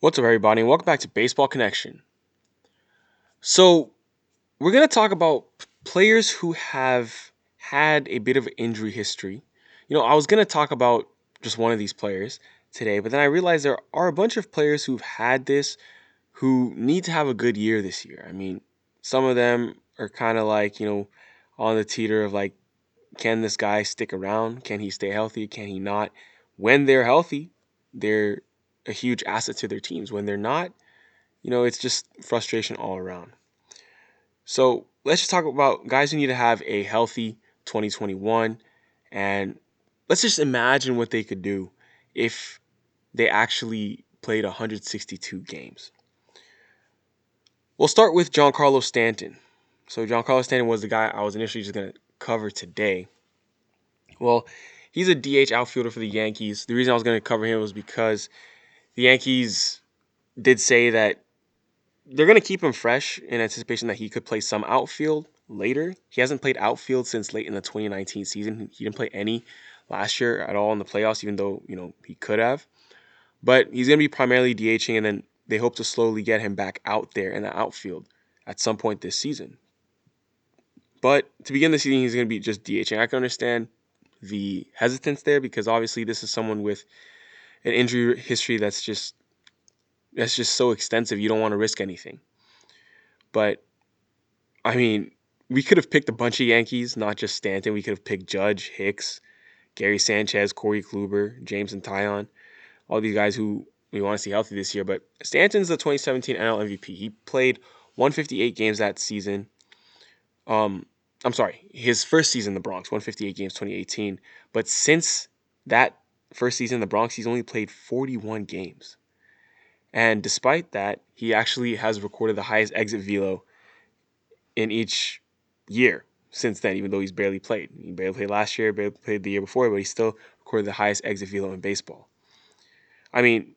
What's up, everybody, and welcome back to Baseball Connection. So, we're going to talk about players who have had a bit of injury history. You know, I was going to talk about just one of these players today, but then I realized there are a bunch of players who've had this who need to have a good year this year. I mean, some of them are kind of like, you know, on the teeter of like, can this guy stick around? Can he stay healthy? Can he not? When they're healthy, they're a huge asset to their teams. When they're not, you know, it's just frustration all around. So let's just talk about guys who need to have a healthy 2021 and let's just imagine what they could do if they actually played 162 games. We'll start with Giancarlo Stanton. So Giancarlo Stanton was the guy I was initially just going to cover today. Well, he's a DH outfielder for the Yankees. The reason I was going to cover him was because the Yankees did say that they're going to keep him fresh in anticipation that he could play some outfield later. He hasn't played outfield since late in the 2019 season. He didn't play any last year at all in the playoffs, even though you know he could have. But he's going to be primarily DHing, and then they hope to slowly get him back out there in the outfield at some point this season. But to begin the season, he's going to be just DHing. I can understand the hesitance there because obviously this is someone with an injury history that's just that's just so extensive. You don't want to risk anything. But I mean, we could have picked a bunch of Yankees, not just Stanton. We could have picked Judge, Hicks, Gary Sanchez, Corey Kluber, Jameson Taillon, all these guys who we want to see healthy this year. But Stanton's the 2017 NL MVP. He played 158 games that season. Um, I'm sorry, his first season in the Bronx, 158 games, 2018. But since that first season in the Bronx, he's only played 41 games. And despite that, he actually has recorded the highest exit velo in each year since then, even though he's barely played. He barely played last year, barely played the year before, but he still recorded the highest exit velo in baseball. I mean,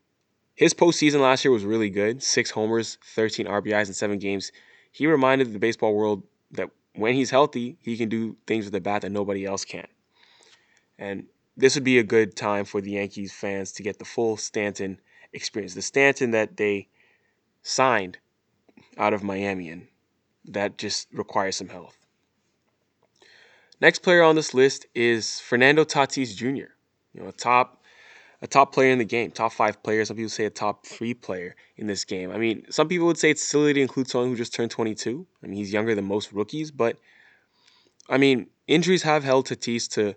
his postseason last year was really good six homers, 13 RBIs in seven games. He reminded the baseball world that when he's healthy, he can do things with the bat that nobody else can. And this would be a good time for the Yankees fans to get the full Stanton experience. The Stanton that they signed out of Miami and that just requires some health. Next player on this list is Fernando Tatis Jr. You know, a top a top player in the game, top five player. Some people say a top three player in this game. I mean, some people would say it's silly to include someone who just turned 22. I mean, he's younger than most rookies, but I mean, injuries have held Tatis to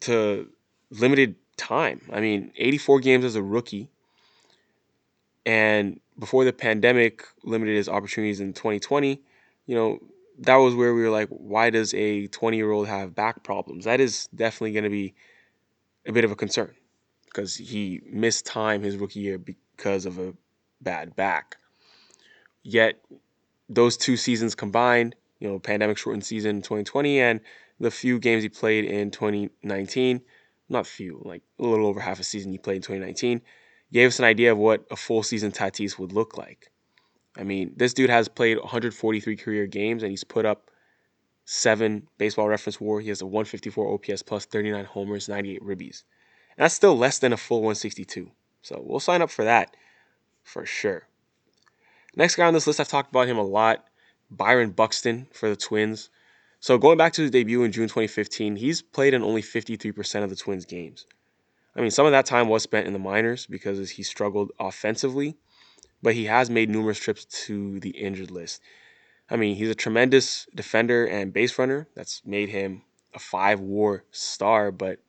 to limited time. I mean, 84 games as a rookie, and before the pandemic limited his opportunities in 2020, you know, that was where we were like, why does a 20 year old have back problems? That is definitely going to be a bit of a concern because he missed time his rookie year because of a bad back. Yet, those two seasons combined, you know, pandemic shortened season 2020 and the few games he played in 2019, not few, like a little over half a season he played in 2019, gave us an idea of what a full season Tatis would look like. I mean, this dude has played 143 career games and he's put up seven baseball reference WAR. He has a 154 OPS plus 39 homers, 98 ribbies. And that's still less than a full 162. So we'll sign up for that for sure. Next guy on this list, I've talked about him a lot. Byron Buxton for the Twins. So going back to his debut in June 2015, he's played in only 53% of the Twins games. I mean, some of that time was spent in the minors because he struggled offensively, but he has made numerous trips to the injured list. I mean, he's a tremendous defender and base runner. That's made him a five WAR star, but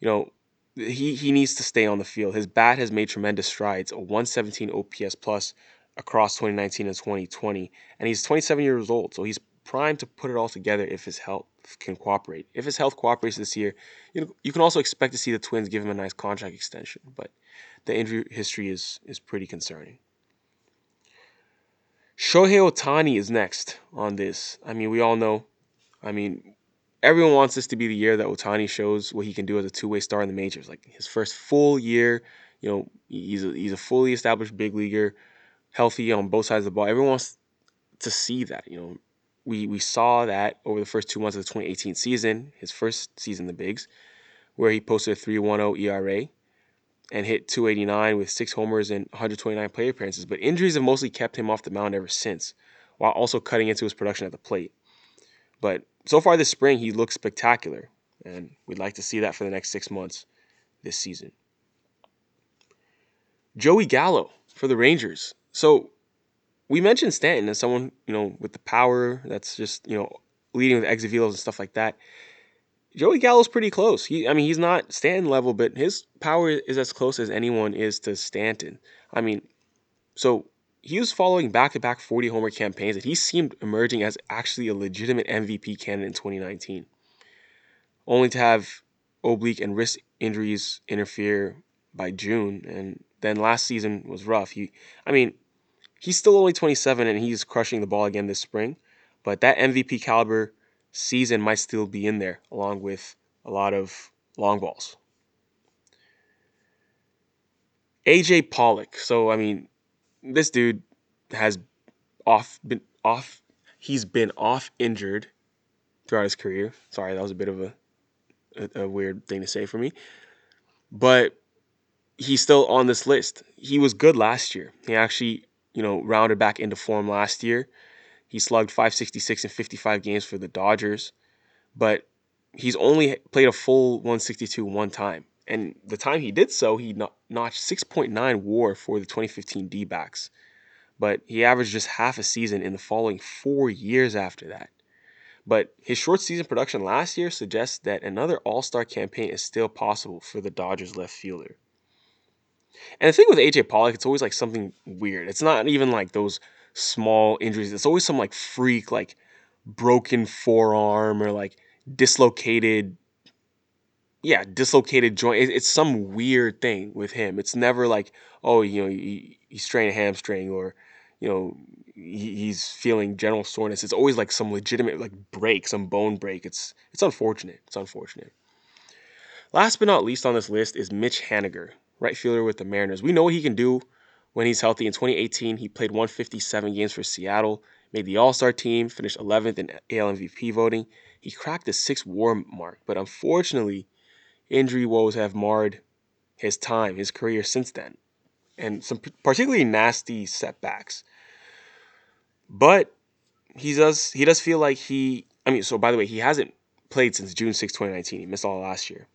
you know, he, he needs to stay on the field. His bat has made tremendous strides, a 117 OPS plus across 2019 and 2020, and he's 27 years old, so he's primed to put it all together if his health can cooperate. If his health cooperates this year, you know, you can also expect to see the Twins give him a nice contract extension, but the injury history is is pretty concerning. Shohei Ohtani is next on this. I mean, we all know. I mean, everyone wants this to be the year that Ohtani shows what he can do as a two-way star in the majors. Like his first full year, you know, he's a, he's a fully established big leaguer, healthy on both sides of the ball. Everyone wants to see that. You know, we we saw that over the first two months of the 2018 season, his first season in the bigs, where he posted a 3.10 ERA, and hit 289 with six homers and 129 plate appearances, but injuries have mostly kept him off the mound ever since, while also cutting into his production at the plate. But so far this spring, he looks spectacular, and we'd like to see that for the next six months this season. Joey Gallo for the Rangers. So we mentioned Stanton as someone, you know, with the power that's just, you know, leading with exit and stuff like that. Joey Gallo's pretty close. He, I mean, he's not Stanton level, but his power is as close as anyone is to Stanton. I mean, so he was following back-to-back 40 homer campaigns, and he seemed emerging as actually a legitimate MVP candidate in 2019. Only to have oblique and wrist injuries interfere by June, and then last season was rough. He, I mean, he's still only 27, and he's crushing the ball again this spring, but that MVP caliber season might still be in there, along with a lot of long balls. AJ Pollock. So I mean, this dude has off been off. He's been off injured throughout his career. Sorry, that was a bit of a, a, a weird thing to say for me, but he's still on this list. He was good last year. He actually, you know, rounded back into form last year. He slugged 566 in 55 games for the Dodgers, but he's only played a full 162 one time. And the time he did so, he notched 6.9 WAR for the 2015 D backs. But he averaged just half a season in the following four years after that. But his short season production last year suggests that another All Star campaign is still possible for the Dodgers left fielder. And the thing with AJ Pollock, it's always like something weird. It's not even like those small injuries. It's always some like freak, like broken forearm or like dislocated, yeah, dislocated joint. It's some weird thing with him. It's never like, oh, you know, he, he strained a hamstring or, you know, he's feeling general soreness. It's always like some legitimate like break, some bone break. It's it's unfortunate. It's unfortunate. Last but not least on this list is Mitch Haniger, right fielder with the Mariners. We know what he can do when he's healthy. In 2018, he played 157 games for Seattle, made the All Star team, finished 11th in AL MVP voting. He cracked the six WAR mark, but unfortunately, injury woes have marred his time, his career since then, and some particularly nasty setbacks. But he does he does feel like he. I mean, so by the way, he hasn't played since June 6, 2019. He missed all last year,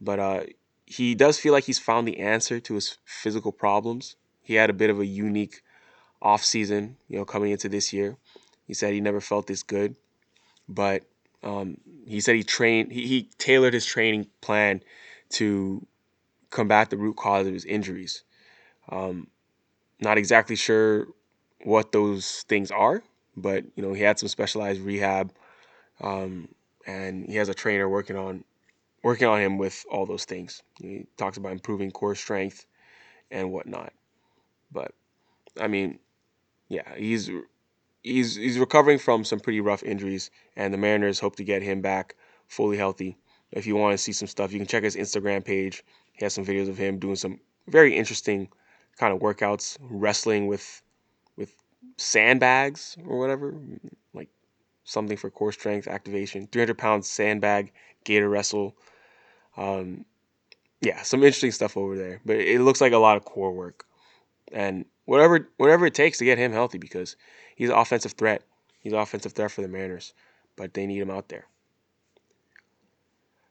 but uh, he does feel like he's found the answer to his physical problems he had a bit of a unique off season, you know, coming into this year. He said he never felt this good, but um, he said he trained, he, he tailored his training plan to combat the root cause of his injuries. Um, not exactly sure what those things are, but you know he had some specialized rehab, um, and he has a trainer working on working on him with all those things. He talks about improving core strength and whatnot. But I mean, yeah, he's he's he's recovering from some pretty rough injuries, and the Mariners hope to get him back fully healthy. If you want to see some stuff, you can check his Instagram page. He has some videos of him doing some very interesting kind of workouts, wrestling with with sandbags or whatever, like something for core strength activation. 300 pound sandbag gator wrestle. Um, yeah, some interesting stuff over there. But it looks like a lot of core work and whatever whatever it takes to get him healthy because he's an offensive threat. He's an offensive threat for the Mariners, but they need him out there.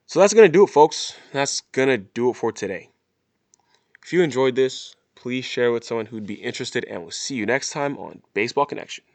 So that's to do it, folks. That's to do it for today. If you enjoyed this, please share with someone who'd be interested, and we'll see you next time on Baseball Connection.